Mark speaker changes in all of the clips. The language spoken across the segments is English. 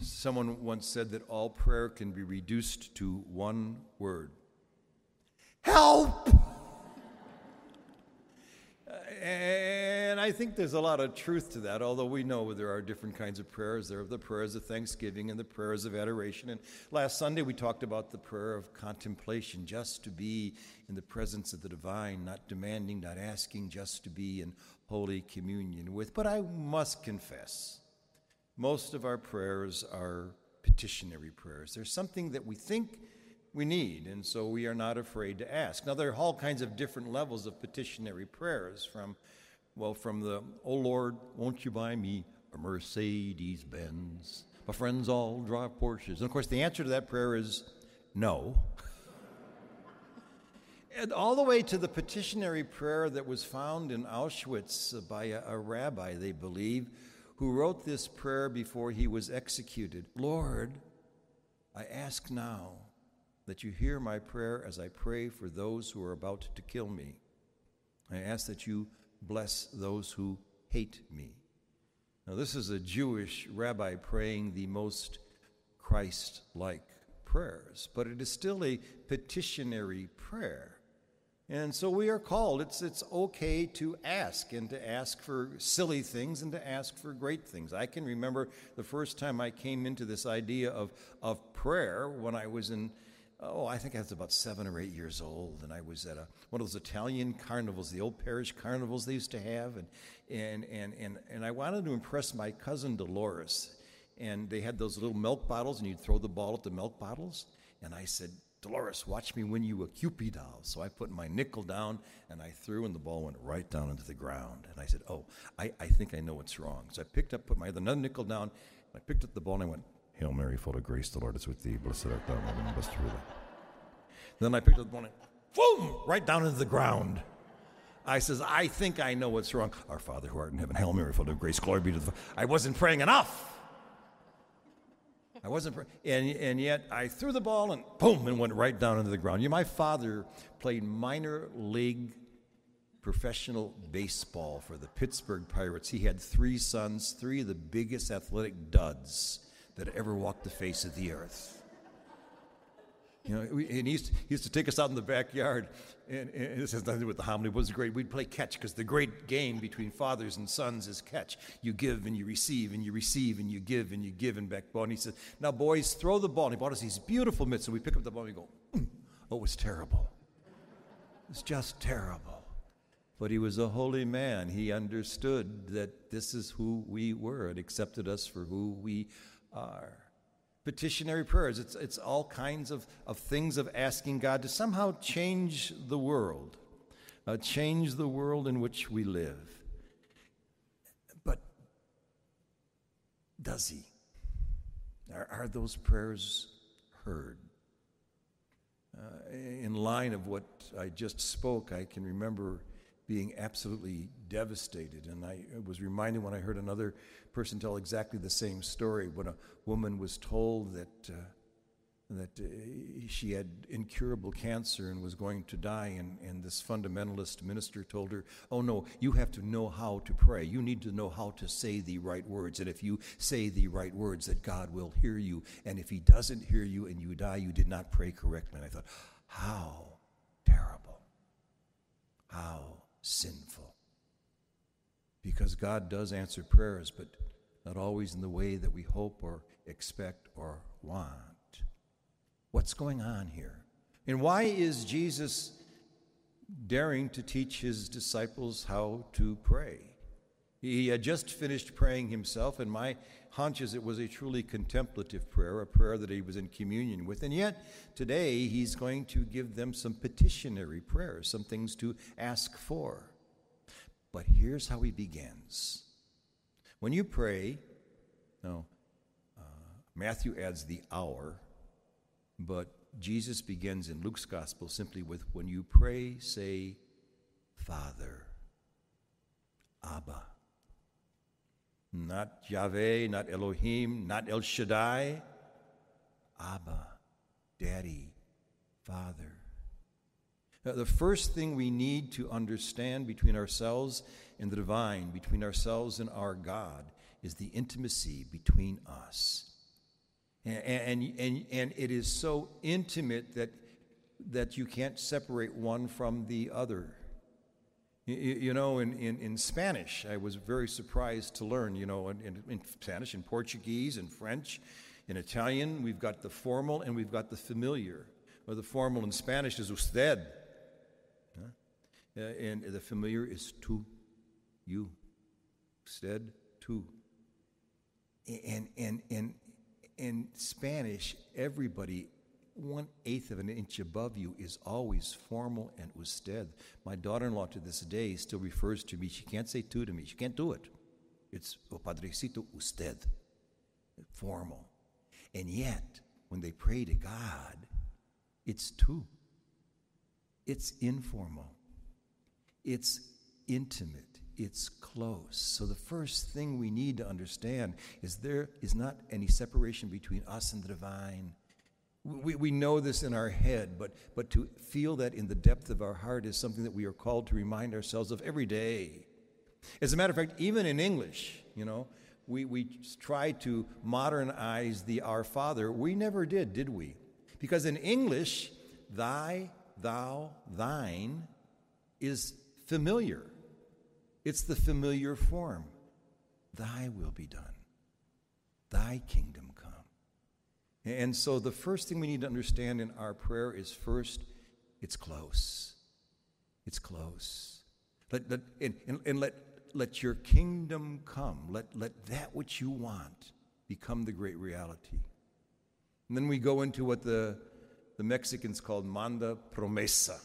Speaker 1: Someone once said that all prayer can be reduced to one word Help! Uh, and I think there's a lot of truth to that, although we know there are different kinds of prayers. There are the prayers of thanksgiving and the prayers of adoration. And last Sunday we talked about the prayer of contemplation, just to be in the presence of the divine, not demanding, not asking, just to be in holy communion with. But I must confess, most of our prayers are petitionary prayers. There's something that we think we need, and so we are not afraid to ask. Now, there are all kinds of different levels of petitionary prayers from, well, from the, oh Lord, won't you buy me a Mercedes Benz? My friends all drive Porsches. And of course, the answer to that prayer is no. and all the way to the petitionary prayer that was found in Auschwitz by a, a rabbi, they believe, who wrote this prayer before he was executed Lord, I ask now that you hear my prayer as I pray for those who are about to kill me. I ask that you bless those who hate me. Now, this is a Jewish rabbi praying the most Christ like prayers, but it is still a petitionary prayer. And so we are called. It's, it's okay to ask and to ask for silly things and to ask for great things. I can remember the first time I came into this idea of, of prayer when I was in oh, I think I was about seven or eight years old, and I was at a, one of those Italian carnivals, the old parish carnivals they used to have, and, and, and, and, and I wanted to impress my cousin Dolores. And they had those little milk bottles, and you'd throw the ball at the milk bottles. And I said, Dolores, watch me win you a Kewpie doll. So I put my nickel down and I threw, and the ball went right down into the ground. And I said, Oh, I, I think I know what's wrong. So I picked up, put my other nickel down, and I picked up the ball, and I went, Hail Mary, full of grace, the Lord is with thee. Blessed art thou among blessed fruit Then I picked up the ball and boom, right down into the ground. I says, I think I know what's wrong. Our Father who art in heaven, Hail Mary, full of grace, glory be to the. I wasn't praying enough. I wasn't, and, and yet I threw the ball and boom, and went right down into the ground. You know, my father played minor league professional baseball for the Pittsburgh Pirates. He had three sons, three of the biggest athletic duds that ever walked the face of the earth. You know, and he used, to, he used to take us out in the backyard, and, and, this has nothing to do with the homily, it was great. We'd play catch because the great game between fathers and sons is catch. You give and you receive, and you receive and you give and you give and back ball. And he said, Now, boys, throw the ball. And he bought us these beautiful mitts, and we pick up the ball and we go, mm. Oh, it was terrible. It was just terrible. But he was a holy man. He understood that this is who we were and accepted us for who we are. Petitionary prayers, it's, it's all kinds of, of things of asking God to somehow change the world, uh, change the world in which we live. But does He? Are, are those prayers heard? Uh, in line of what I just spoke, I can remember being absolutely devastated. And I was reminded when I heard another person tell exactly the same story when a woman was told that. Uh, that uh, she had incurable cancer and was going to die, and, and this fundamentalist minister told her, Oh, no, you have to know how to pray. You need to know how to say the right words. And if you say the right words, that God will hear you. And if He doesn't hear you and you die, you did not pray correctly. And I thought, How terrible. How sinful. Because God does answer prayers, but not always in the way that we hope or expect or want. What's going on here? And why is Jesus daring to teach his disciples how to pray? He had just finished praying himself, and my hunch is it was a truly contemplative prayer, a prayer that he was in communion with. And yet, today, he's going to give them some petitionary prayers, some things to ask for. But here's how he begins. When you pray, no, uh, Matthew adds the hour, but Jesus begins in Luke's gospel simply with when you pray, say, Father, Abba. Not Yahweh, not Elohim, not El Shaddai. Abba, Daddy, Father. The first thing we need to understand between ourselves and the divine, between ourselves and our God, is the intimacy between us. And, and, and, and it is so intimate that, that you can't separate one from the other. You, you know, in, in, in Spanish, I was very surprised to learn, you know, in, in Spanish, in Portuguese, in French, in Italian, we've got the formal and we've got the familiar. Well, the formal in Spanish is usted. Uh, and the familiar is tu, you. Usted, tu. And, and, and in Spanish, everybody one eighth of an inch above you is always formal and usted. My daughter in law to this day still refers to me. She can't say tu to me. She can't do it. It's o padrecito usted, formal. And yet, when they pray to God, it's tu. It's informal. It's intimate. It's close. So, the first thing we need to understand is there is not any separation between us and the divine. We, we know this in our head, but, but to feel that in the depth of our heart is something that we are called to remind ourselves of every day. As a matter of fact, even in English, you know, we, we try to modernize the Our Father. We never did, did we? Because in English, thy, thou, thine is familiar. It's the familiar form. Thy will be done, thy kingdom. And so the first thing we need to understand in our prayer is first, it's close. It's close. Let, let, and, and, and let let your kingdom come. Let, let that which you want become the great reality. And then we go into what the, the Mexicans called manda promesa.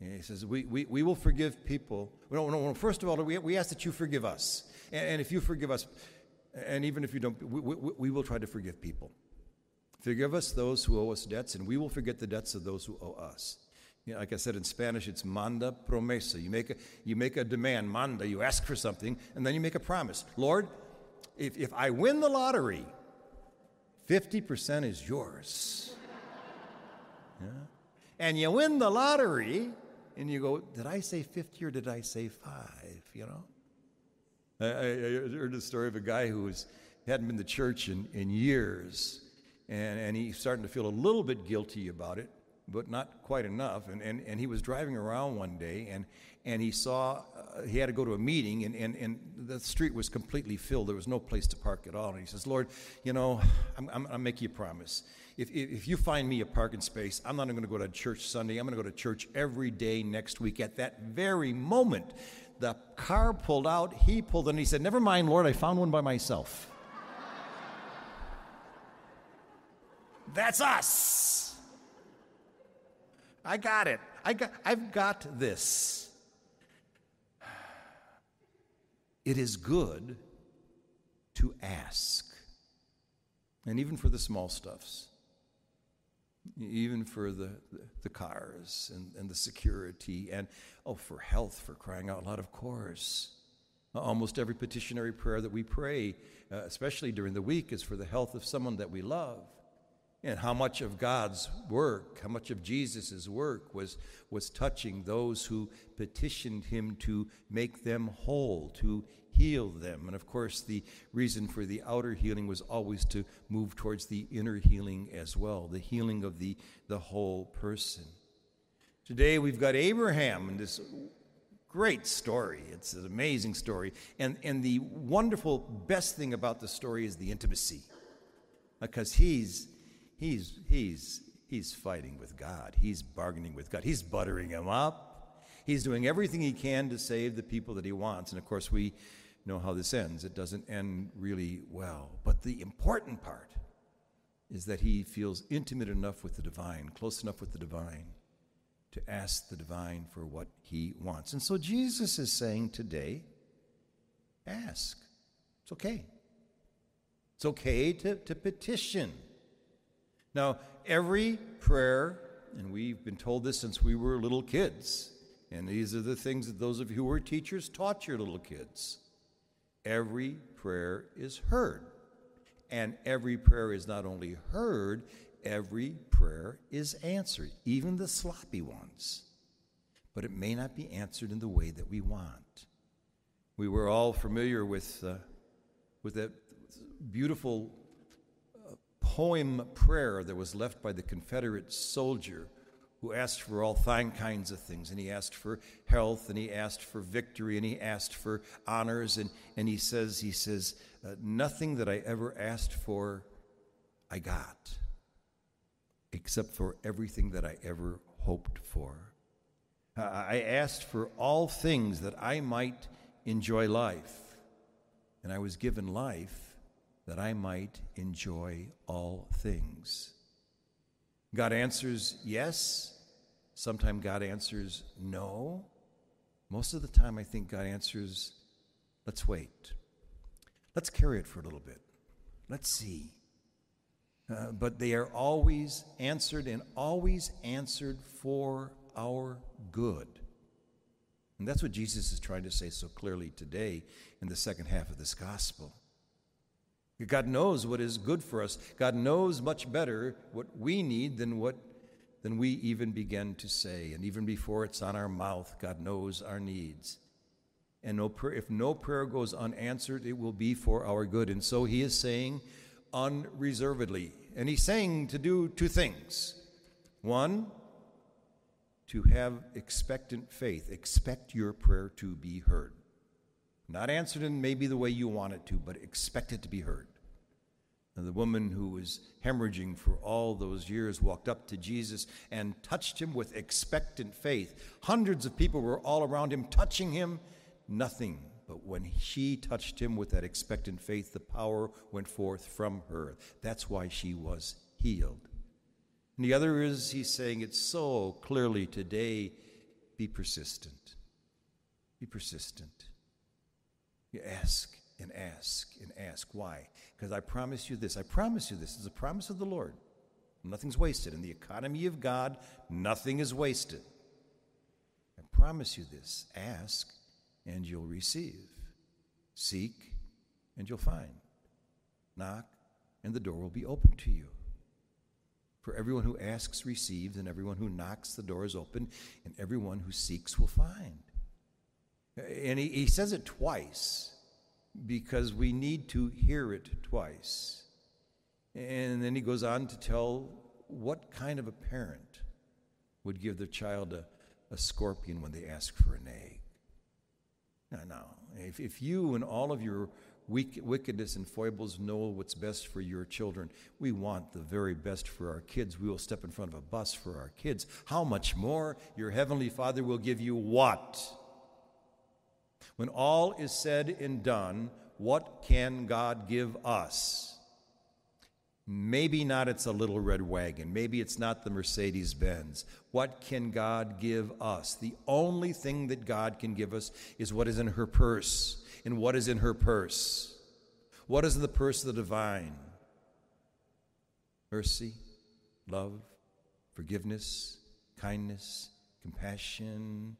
Speaker 1: And he says, we, we, we will forgive people. No, no, no, first of all, we, we ask that you forgive us. And, and if you forgive us, and even if you don't, we, we, we will try to forgive people. Forgive us those who owe us debts, and we will forget the debts of those who owe us. You know, like I said in Spanish, it's manda promesa. You make, a, you make a demand, manda, you ask for something, and then you make a promise. Lord, if, if I win the lottery, 50% is yours. yeah? And you win the lottery, and you go, Did I say 50 or did I say five? You know? I, heard the story of a guy who was, hadn't been to church in, in years, and, and he's starting to feel a little bit guilty about it but not quite enough. And, and, and he was driving around one day and, and he saw, uh, he had to go to a meeting and, and, and the street was completely filled. There was no place to park at all. And he says, Lord, you know, I'm, I'm, I'll make you a promise. If, if you find me a parking space, I'm not going to go to church Sunday. I'm going to go to church every day next week. At that very moment, the car pulled out. He pulled in. He said, Never mind, Lord, I found one by myself. That's us. I got it. I got, I've got this. It is good to ask. And even for the small stuffs, even for the, the, cars and, and the security, and oh, for health, for crying out loud, of course. Almost every petitionary prayer that we pray, uh, especially during the week, is for the health of someone that we love and how much of God's work, how much of Jesus' work was, was touching those who petitioned him to make them whole, to heal them. And of course, the reason for the outer healing was always to move towards the inner healing as well, the healing of the, the whole person. Today we've got Abraham and this great story. It's an amazing story. And, and the wonderful, best thing about the story is the intimacy. Because he's He's, he's, he's fighting with God. He's bargaining with God. He's buttering him up. He's doing everything he can to save the people that he wants. And of course, we know how this ends. It doesn't end really well. But the important part is that he feels intimate enough with the divine, close enough with the divine, to ask the divine for what he wants. And so Jesus is saying today, ask. It's okay. It's okay to, to petition. Now, every prayer, and we've been told this since we were little kids, and these are the things that those of you who were teachers taught your little kids. Every prayer is heard. And every prayer is not only heard, every prayer is answered, even the sloppy ones. But it may not be answered in the way that we want. We were all familiar with, uh, with that beautiful poem prayer that was left by the Confederate soldier who asked for all kinds of things. And he asked for health, and he asked for victory, and he asked for honors. And, and he says, he says, uh, nothing that I ever asked for, I got, except for everything that I ever hoped for. Uh, I asked for all things that I might enjoy life, and I was given life that I might enjoy all things. God answers yes. Sometimes God answers no. Most of the time, I think God answers, let's wait. Let's carry it for a little bit. Let's see. Uh, but they are always answered and always answered for our good. And that's what Jesus is trying to say so clearly today in the second half of this gospel. God knows what is good for us. God knows much better what we need than what than we even begin to say. And even before it's on our mouth, God knows our needs. And no prayer, if no prayer goes unanswered, it will be for our good. And so he is saying unreservedly. And he's saying to do two things. One, to have expectant faith. Expect your prayer to be heard. Not answered in maybe the way you want it to, but expect it to be heard. And the woman who was hemorrhaging for all those years walked up to Jesus and touched him with expectant faith. Hundreds of people were all around him touching him. Nothing. But when she touched him with that expectant faith, the power went forth from her. That's why she was healed. And the other is, he's saying it so clearly today be persistent. Be persistent. You ask and ask and ask. Why? Because I promise you this. I promise you this. It's a promise of the Lord. Nothing's wasted. In the economy of God, nothing is wasted. I promise you this. Ask and you'll receive. Seek and you'll find. Knock and the door will be open to you. For everyone who asks receives, and everyone who knocks the door is open, and everyone who seeks will find. And he, he says it twice because we need to hear it twice. And then he goes on to tell what kind of a parent would give their child a, a scorpion when they ask for an egg. No, no. If, if you and all of your weak, wickedness and foibles know what's best for your children, we want the very best for our kids. We will step in front of a bus for our kids. How much more your Heavenly Father will give you what? When all is said and done, what can God give us? Maybe not it's a little red wagon. Maybe it's not the Mercedes Benz. What can God give us? The only thing that God can give us is what is in her purse. And what is in her purse? What is in the purse of the divine? Mercy, love, forgiveness, kindness, compassion,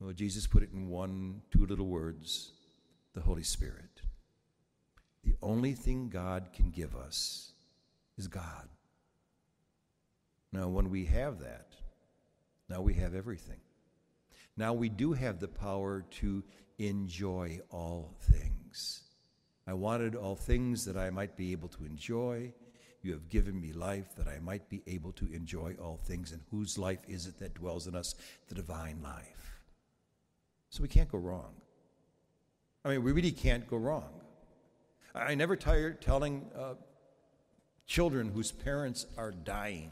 Speaker 1: well, Jesus put it in one, two little words the Holy Spirit. The only thing God can give us is God. Now, when we have that, now we have everything. Now we do have the power to enjoy all things. I wanted all things that I might be able to enjoy. You have given me life that I might be able to enjoy all things. And whose life is it that dwells in us? The divine life. So we can't go wrong. I mean, we really can't go wrong. I never tire telling uh, children whose parents are dying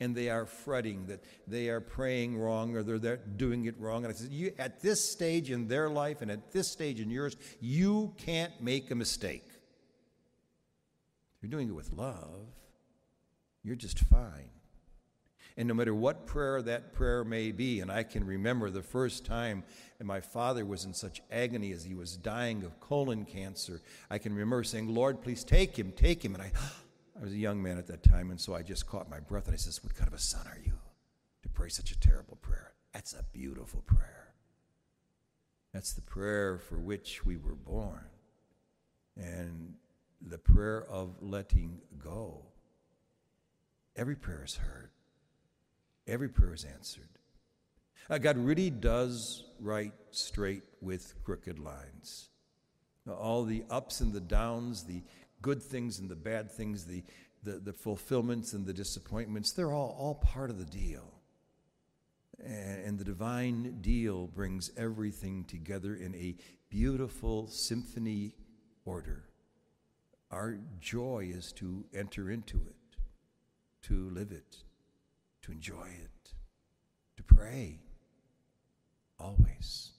Speaker 1: and they are fretting that they are praying wrong or they're they're doing it wrong. And I said, you, at this stage in their life and at this stage in yours, you can't make a mistake. You're doing it with love. You're just fine. And no matter what prayer that prayer may be, and I can remember the first time my father was in such agony as he was dying of colon cancer, I can remember saying, Lord, please take him, take him. And I, I was a young man at that time, and so I just caught my breath and I says, What kind of a son are you to pray such a terrible prayer? That's a beautiful prayer. That's the prayer for which we were born. And the prayer of letting go. Every prayer is heard. Every prayer is answered. Uh, God really does write straight with crooked lines. all the ups and the downs, the good things and the bad things, the, the, the fulfillments and the disappointments, they're all, all part of the deal. And, and the divine deal brings everything together in a beautiful symphony order. Our joy is to enter into it, to live it, to enjoy it, to pray always.